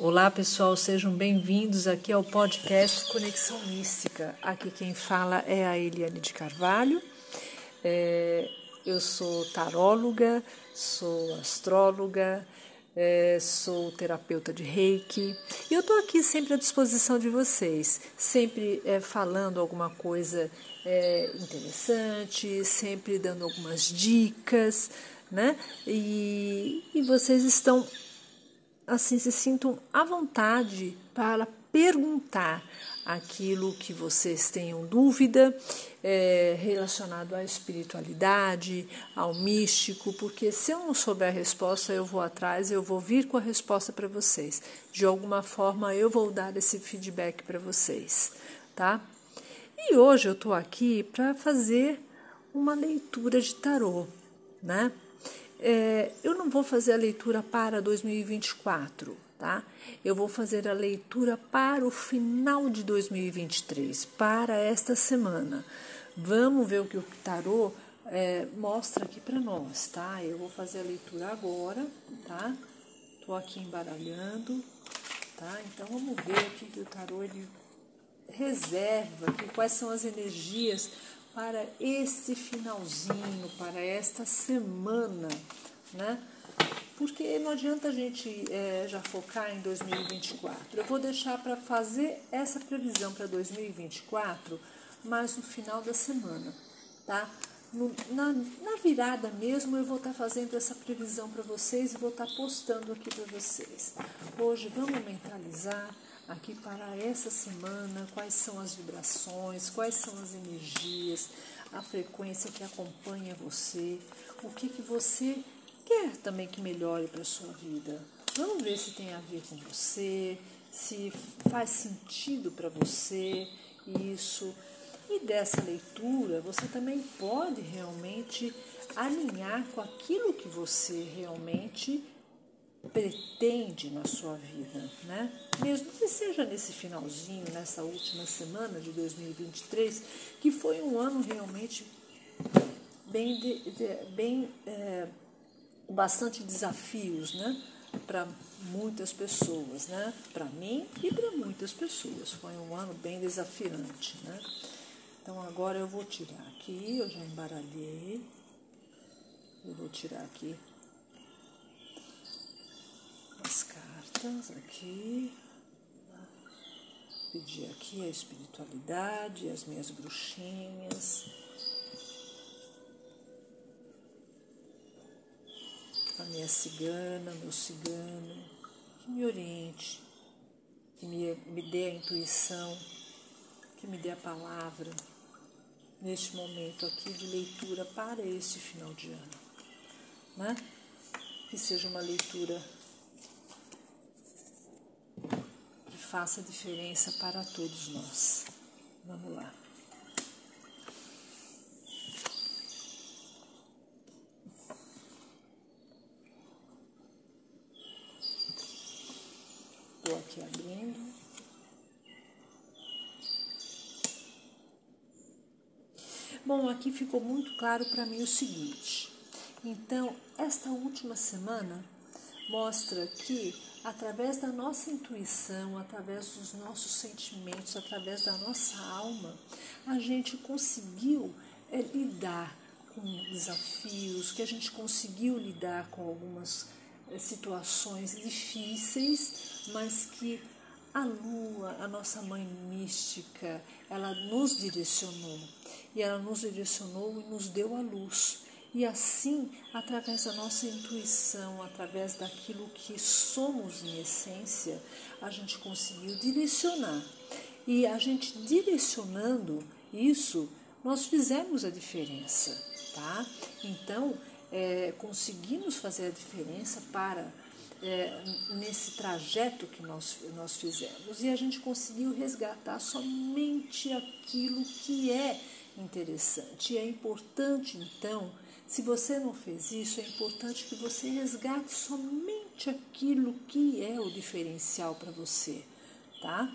Olá pessoal, sejam bem-vindos aqui ao podcast Conexão Mística. Aqui quem fala é a Eliane de Carvalho. É, eu sou taróloga, sou astróloga, é, sou terapeuta de reiki e eu estou aqui sempre à disposição de vocês, sempre é, falando alguma coisa é, interessante, sempre dando algumas dicas, né? E, e vocês estão assim se sintam à vontade para perguntar aquilo que vocês tenham dúvida é, relacionado à espiritualidade, ao místico, porque se eu não souber a resposta, eu vou atrás, eu vou vir com a resposta para vocês. De alguma forma, eu vou dar esse feedback para vocês, tá? E hoje eu estou aqui para fazer uma leitura de tarô, né? É, eu não vou fazer a leitura para 2024, tá? Eu vou fazer a leitura para o final de 2023, para esta semana. Vamos ver o que o tarô é, mostra aqui para nós, tá? Eu vou fazer a leitura agora, tá? Tô aqui embaralhando, tá? Então vamos ver o que, o tarô ele reserva, aqui, quais são as energias para esse finalzinho, para esta semana, né? Porque não adianta a gente é, já focar em 2024. Eu vou deixar para fazer essa previsão para 2024, mas no final da semana, tá? No, na, na, virada mesmo eu vou estar tá fazendo essa previsão para vocês e vou estar tá postando aqui para vocês. Hoje vamos mentalizar aqui para essa semana, quais são as vibrações, quais são as energias, a frequência que acompanha você, o que, que você quer também que melhore para a sua vida. Vamos ver se tem a ver com você, se faz sentido para você isso. E dessa leitura, você também pode realmente alinhar com aquilo que você realmente pretende na sua vida, né? Mesmo que seja nesse finalzinho, nessa última semana de 2023, que foi um ano realmente bem, de, de, bem é, bastante desafios, né? Para muitas pessoas, né? Para mim e para muitas pessoas. Foi um ano bem desafiante, né? Então agora eu vou tirar aqui, eu já embaralhei. Eu vou tirar aqui aqui. Pedir aqui a espiritualidade, as minhas bruxinhas. A minha cigana, meu cigano, que me oriente, que me, me dê a intuição, que me dê a palavra neste momento aqui de leitura para este final de ano. Né? Que seja uma leitura faça diferença para todos nós. Vamos lá. Estou aqui abrindo. Bom, aqui ficou muito claro para mim o seguinte. Então, esta última semana mostra que através da nossa intuição, através dos nossos sentimentos, através da nossa alma, a gente conseguiu é, lidar com desafios, que a gente conseguiu lidar com algumas é, situações difíceis, mas que a lua, a nossa mãe mística, ela nos direcionou e ela nos direcionou e nos deu a luz. E assim, através da nossa intuição, através daquilo que somos em essência, a gente conseguiu direcionar. E a gente direcionando isso, nós fizemos a diferença, tá? Então, é, conseguimos fazer a diferença para é, nesse trajeto que nós, nós fizemos. E a gente conseguiu resgatar somente aquilo que é interessante. E é importante, então, se você não fez isso, é importante que você resgate somente aquilo que é o diferencial para você, tá?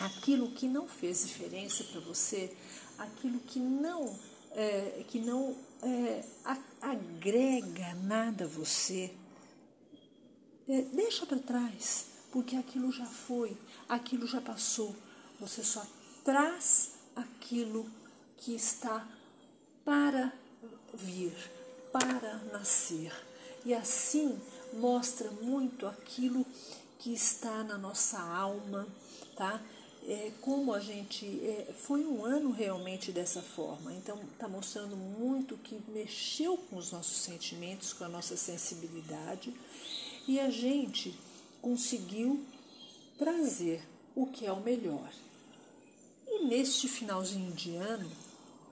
Aquilo que não fez diferença para você, aquilo que não é, que não é, agrega nada a você, é, deixa para trás, porque aquilo já foi, aquilo já passou. Você só traz aquilo que está para vir, para nascer. E assim mostra muito aquilo que está na nossa alma, tá? É, como a gente é, foi um ano realmente dessa forma, então está mostrando muito que mexeu com os nossos sentimentos, com a nossa sensibilidade e a gente conseguiu trazer o que é o melhor. E neste finalzinho de ano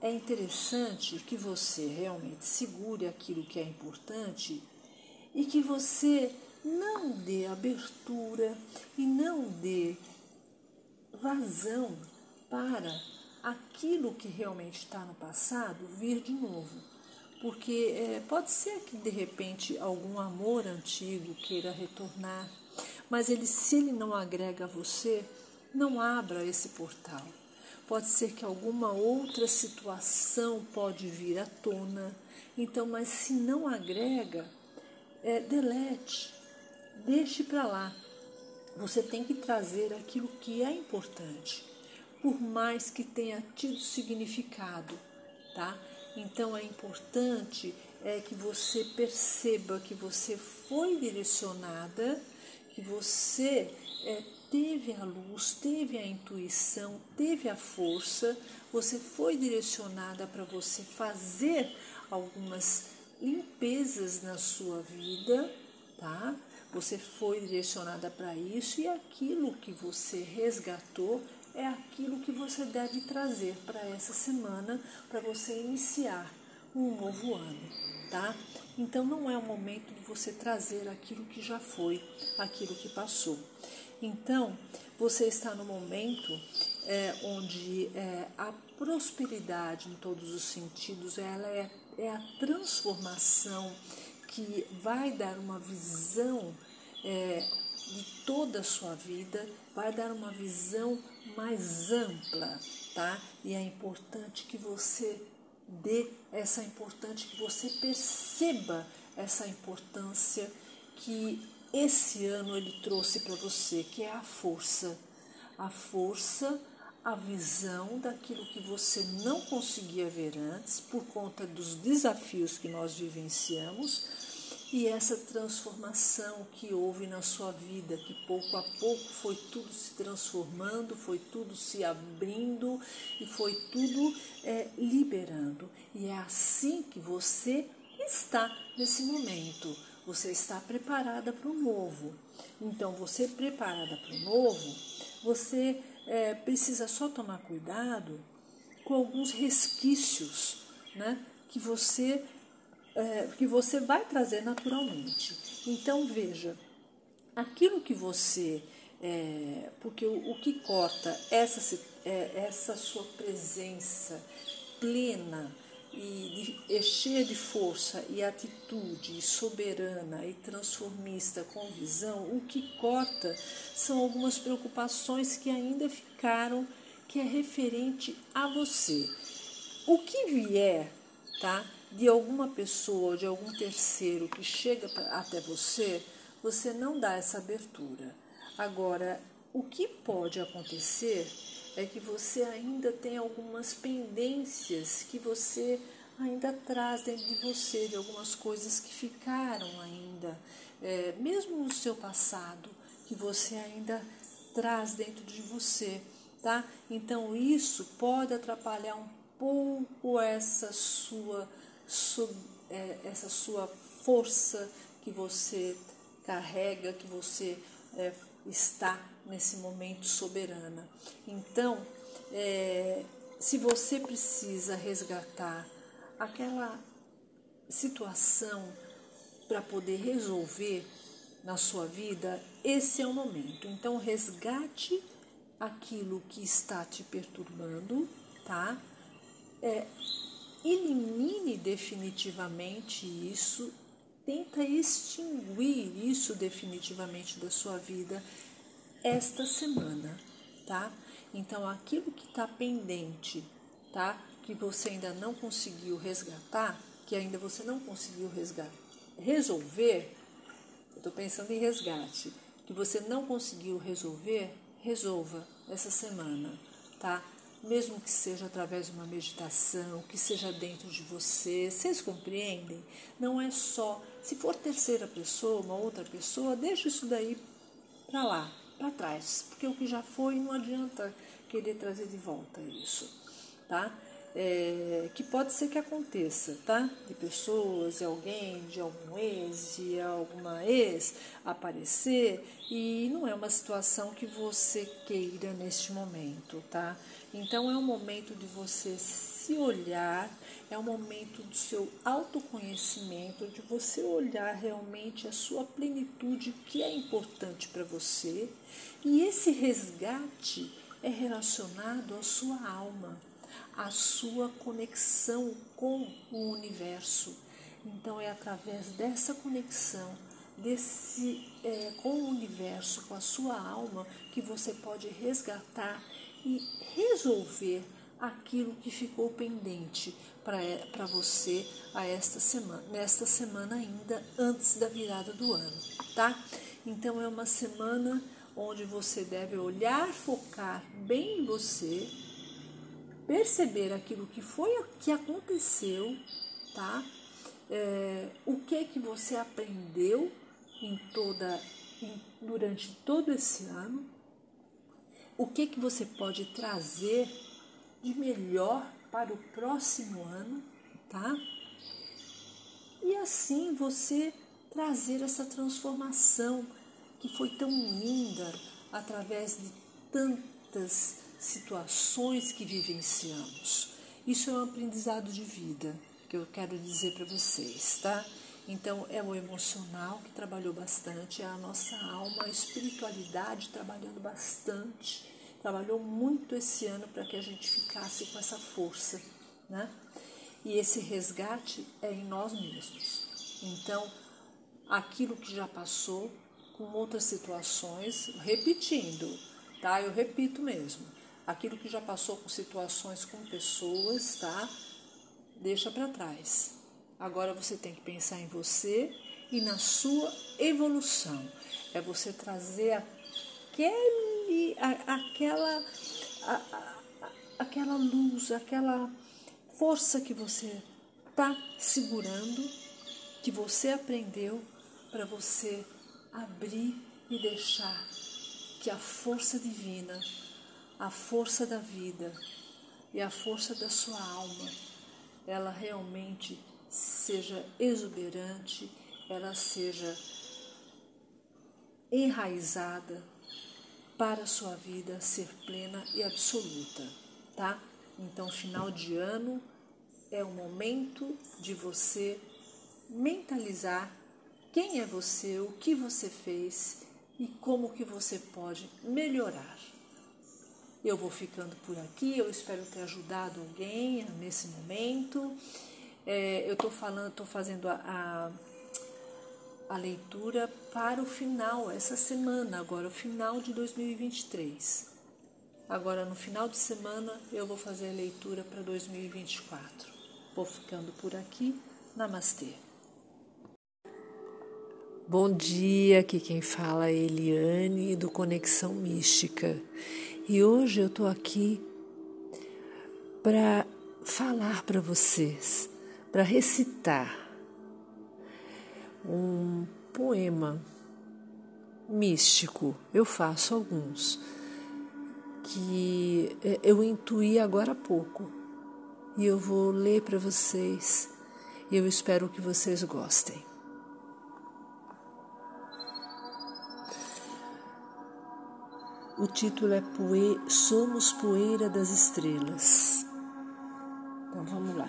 é interessante que você realmente segure aquilo que é importante e que você não dê abertura e não dê vazão para aquilo que realmente está no passado vir de novo. Porque é, pode ser que de repente algum amor antigo queira retornar, mas ele, se ele não agrega a você, não abra esse portal. Pode ser que alguma outra situação pode vir à tona. Então, mas se não agrega, é, delete, deixe para lá. Você tem que trazer aquilo que é importante, por mais que tenha tido significado, tá? Então é importante é que você perceba que você foi direcionada, que você é, teve a luz, teve a intuição, teve a força, você foi direcionada para você fazer algumas limpezas na sua vida, tá? Você foi direcionada para isso e aquilo que você resgatou é aquilo que você deve trazer para essa semana para você iniciar um novo ano, tá? Então não é o momento de você trazer aquilo que já foi, aquilo que passou. Então você está no momento é, onde é, a prosperidade em todos os sentidos ela é é a transformação que vai dar uma visão é, de toda a sua vida, vai dar uma visão mais ampla, tá? E é importante que você dê essa importante que você perceba essa importância que esse ano ele trouxe para você, que é a força, a força a visão daquilo que você não conseguia ver antes por conta dos desafios que nós vivenciamos e essa transformação que houve na sua vida, que pouco a pouco foi tudo se transformando, foi tudo se abrindo e foi tudo é, liberando. E é assim que você está nesse momento. Você está preparada para o novo. Então, você preparada para o novo, você é, precisa só tomar cuidado com alguns resquícios né, que, você, é, que você vai trazer naturalmente. Então, veja, aquilo que você. É, porque o, o, que corta essa, é, essa sua presença plena e, e cheia de força e atitude soberana e transformista com visão, o que corta são algumas preocupações que ainda ficaram, que é referente a você. O que vier, tá? De alguma pessoa, de algum terceiro que chega até você, você não dá essa abertura. Agora, o que pode acontecer é que você ainda tem algumas pendências que você ainda traz dentro de você, de algumas coisas que ficaram ainda, é, mesmo no seu passado, que você ainda traz dentro de você, tá? Então isso pode atrapalhar um pouco essa sua, sub, é, essa sua força que você carrega, que você é, está nesse momento soberana. Então, é, se você precisa resgatar aquela situação para poder resolver na sua vida, esse é o momento. Então, resgate aquilo que está te perturbando, tá? É, elimine definitivamente isso tenta extinguir isso definitivamente da sua vida esta semana, tá? Então, aquilo que está pendente, tá? Que você ainda não conseguiu resgatar, que ainda você não conseguiu resolver, eu estou pensando em resgate, que você não conseguiu resolver, resolva essa semana, tá? Mesmo que seja através de uma meditação, que seja dentro de você, vocês compreendem? Não é só, se for terceira pessoa, uma outra pessoa, deixa isso daí para lá, para trás, porque o que já foi não adianta querer trazer de volta isso, tá? É, que pode ser que aconteça, tá? De pessoas, de alguém, de algum ex, de alguma ex aparecer e não é uma situação que você queira neste momento, tá? Então é um momento de você se olhar, é um momento do seu autoconhecimento, de você olhar realmente a sua plenitude, que é importante para você, e esse resgate é relacionado à sua alma a sua conexão com o universo. Então é através dessa conexão, desse é, com o universo, com a sua alma, que você pode resgatar e resolver aquilo que ficou pendente para é, você a esta semana, nesta semana ainda antes da virada do ano, tá? Então é uma semana onde você deve olhar, focar bem em você, perceber aquilo que foi que aconteceu, tá? É, o que que você aprendeu em toda em, durante todo esse ano, o que que você pode trazer de melhor para o próximo ano, tá? E assim você trazer essa transformação que foi tão linda através de tantas situações que vivenciamos. Isso é um aprendizado de vida que eu quero dizer para vocês, tá? Então, é o emocional que trabalhou bastante, é a nossa alma, a espiritualidade trabalhando bastante, trabalhou muito esse ano para que a gente ficasse com essa força, né? E esse resgate é em nós mesmos. Então, aquilo que já passou, com outras situações, repetindo, tá? Eu repito mesmo aquilo que já passou com situações com pessoas, tá? Deixa para trás. Agora você tem que pensar em você e na sua evolução. É você trazer aquele, a, aquela, a, a, aquela luz, aquela força que você está segurando, que você aprendeu, para você abrir e deixar que a força divina a força da vida e a força da sua alma, ela realmente seja exuberante, ela seja enraizada para a sua vida ser plena e absoluta, tá? Então, final de ano é o momento de você mentalizar quem é você, o que você fez e como que você pode melhorar. Eu vou ficando por aqui, eu espero ter ajudado alguém nesse momento. É, eu estou falando, estou fazendo a, a, a leitura para o final, essa semana, agora, o final de 2023. Agora, no final de semana, eu vou fazer a leitura para 2024. Vou ficando por aqui. Namastê. Bom dia, aqui quem fala é Eliane do Conexão Mística. E hoje eu estou aqui para falar para vocês, para recitar um poema místico. Eu faço alguns que eu intuí agora há pouco e eu vou ler para vocês e eu espero que vocês gostem. O título é Poe Somos Poeira das Estrelas. Então vamos lá.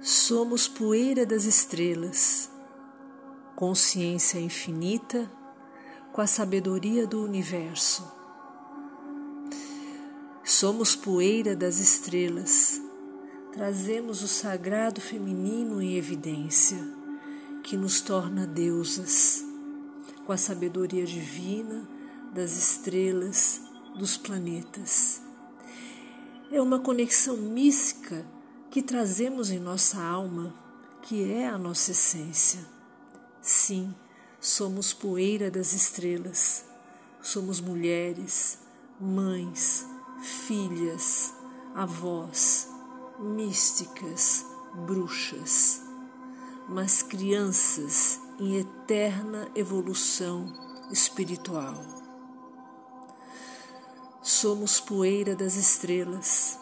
Somos poeira das estrelas, consciência infinita com a sabedoria do universo. Somos poeira das estrelas, trazemos o sagrado feminino em evidência, que nos torna deusas com a sabedoria divina das estrelas, dos planetas. É uma conexão mística que trazemos em nossa alma, que é a nossa essência. Sim, somos poeira das estrelas. Somos mulheres, mães, filhas, avós, místicas, bruxas, mas crianças em eterna evolução espiritual. Somos poeira das estrelas,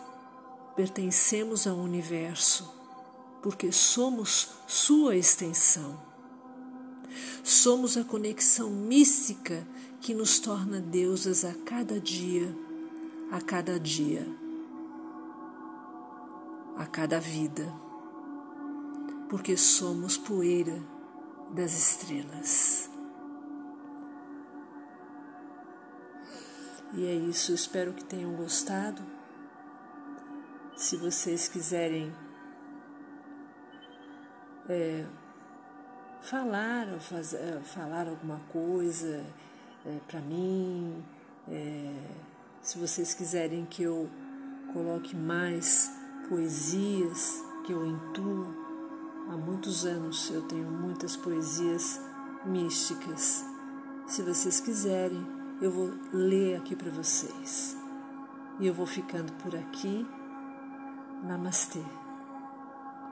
pertencemos ao universo, porque somos sua extensão. Somos a conexão mística que nos torna deusas a cada dia, a cada dia, a cada vida, porque somos poeira das estrelas. E é isso, espero que tenham gostado. Se vocês quiserem é, falar fazer, é, falar alguma coisa é, para mim, é, se vocês quiserem que eu coloque mais poesias que eu intuo, há muitos anos eu tenho muitas poesias místicas. Se vocês quiserem, eu vou ler aqui para vocês. E eu vou ficando por aqui. Namastê.